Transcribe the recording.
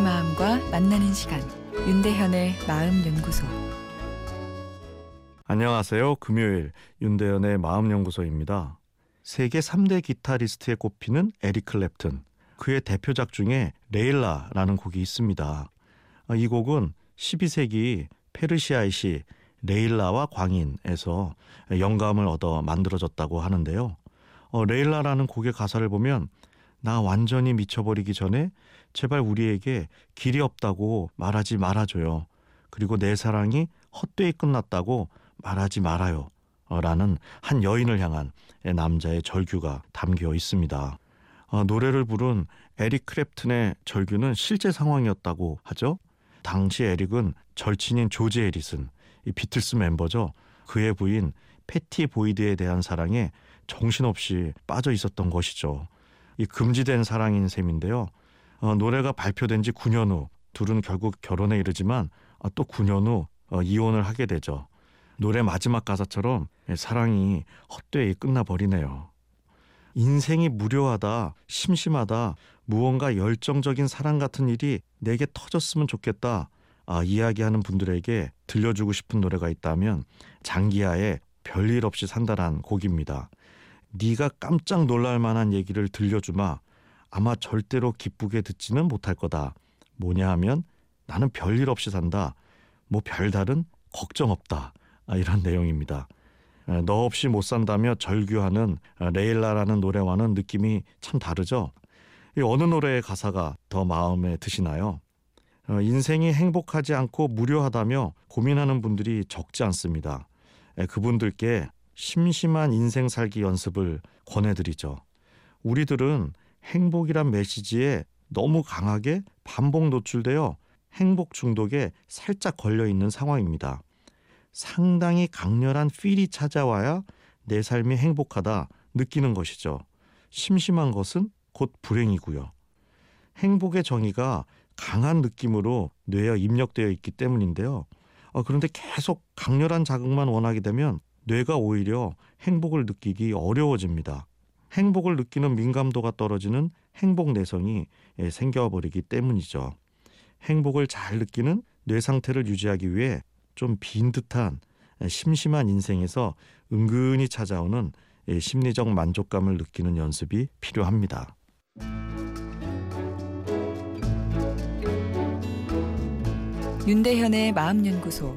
마음과 만나는 시간 윤대현의 마음 연구소 안녕하세요. 금요일 윤대현의 마음 연구소입니다. 세계 3대 기타리스트에 꼽히는 에릭 클랩튼. 그의 대표작 중에 레일라라는 곡이 있습니다. 아, 이 곡은 12세기 페르시아의 시 레일라와 광인에서 영감을 얻어 만들어졌다고 하는데요. 어, 레일라라는 곡의 가사를 보면 나 완전히 미쳐버리기 전에 제발 우리에게 길이 없다고 말하지 말아줘요. 그리고 내 사랑이 헛되이 끝났다고 말하지 말아요. 라는 한 여인을 향한 남자의 절규가 담겨 있습니다. 어, 노래를 부른 에릭 클랩튼의 절규는 실제 상황이었다고 하죠. 당시 에릭은 절친인 조지 해리슨, 이 비틀스 멤버죠. 그의 부인 패티 보이드에 대한 사랑에 정신없이 빠져 있었던 것이죠. 이 금지된 사랑인 셈인데요. 어, 노래가 발표된 지 9년 후 둘은 결국 결혼에 이르지만 어, 또 9년 후 어, 이혼을 하게 되죠. 노래 마지막 가사처럼 사랑이 헛되이 끝나버리네요. 인생이 무료하다, 심심하다, 무언가 열정적인 사랑 같은 일이 내게 터졌으면 좋겠다. 아, 이야기하는 분들에게 들려주고 싶은 노래가 있다면 장기하의 별일 없이 산다란 곡입니다. 네가 깜짝 놀랄 만한 얘기를 들려주마. 아마 절대로 기쁘게 듣지는 못할 거다. 뭐냐 하면 나는 별일 없이 산다. 뭐 별다른 걱정 없다. 아, 이런 내용입니다. 너 없이 못 산다며 절규하는 레일라라는 노래와는 느낌이 참 다르죠. 어느 노래의 가사가 더 마음에 드시나요? 어, 인생이 행복하지 않고 무료하다며 고민하는 분들이 적지 않습니다. 그분들께 심심한 인생 살기 연습을 권해드리죠. 우리들은 행복이란 메시지에 너무 강하게 반복 노출되어 행복 중독에 살짝 걸려 있는 상황입니다. 상당히 강렬한 필이 찾아와야 내 삶이 행복하다 느끼는 것이죠. 심심한 것은 곧 불행이고요. 행복의 정의가 강한 느낌으로 뇌에 입력되어 있기 때문인데요. 어, 그런데 계속 강렬한 자극만 원하게 되면 뇌가 오히려 행복을 느끼기 어려워집니다. 행복을 느끼는 민감도가 떨어지는 행복 내성이 예, 생겨버리기 때문이죠. 행복을 잘 느끼는 뇌 상태를 유지하기 위해 좀 빈 듯한 예, 심심한 인생에서 은근히 찾아오는 예, 심리적 만족감을 느끼는 연습이 필요합니다. 윤대현의 마음연구소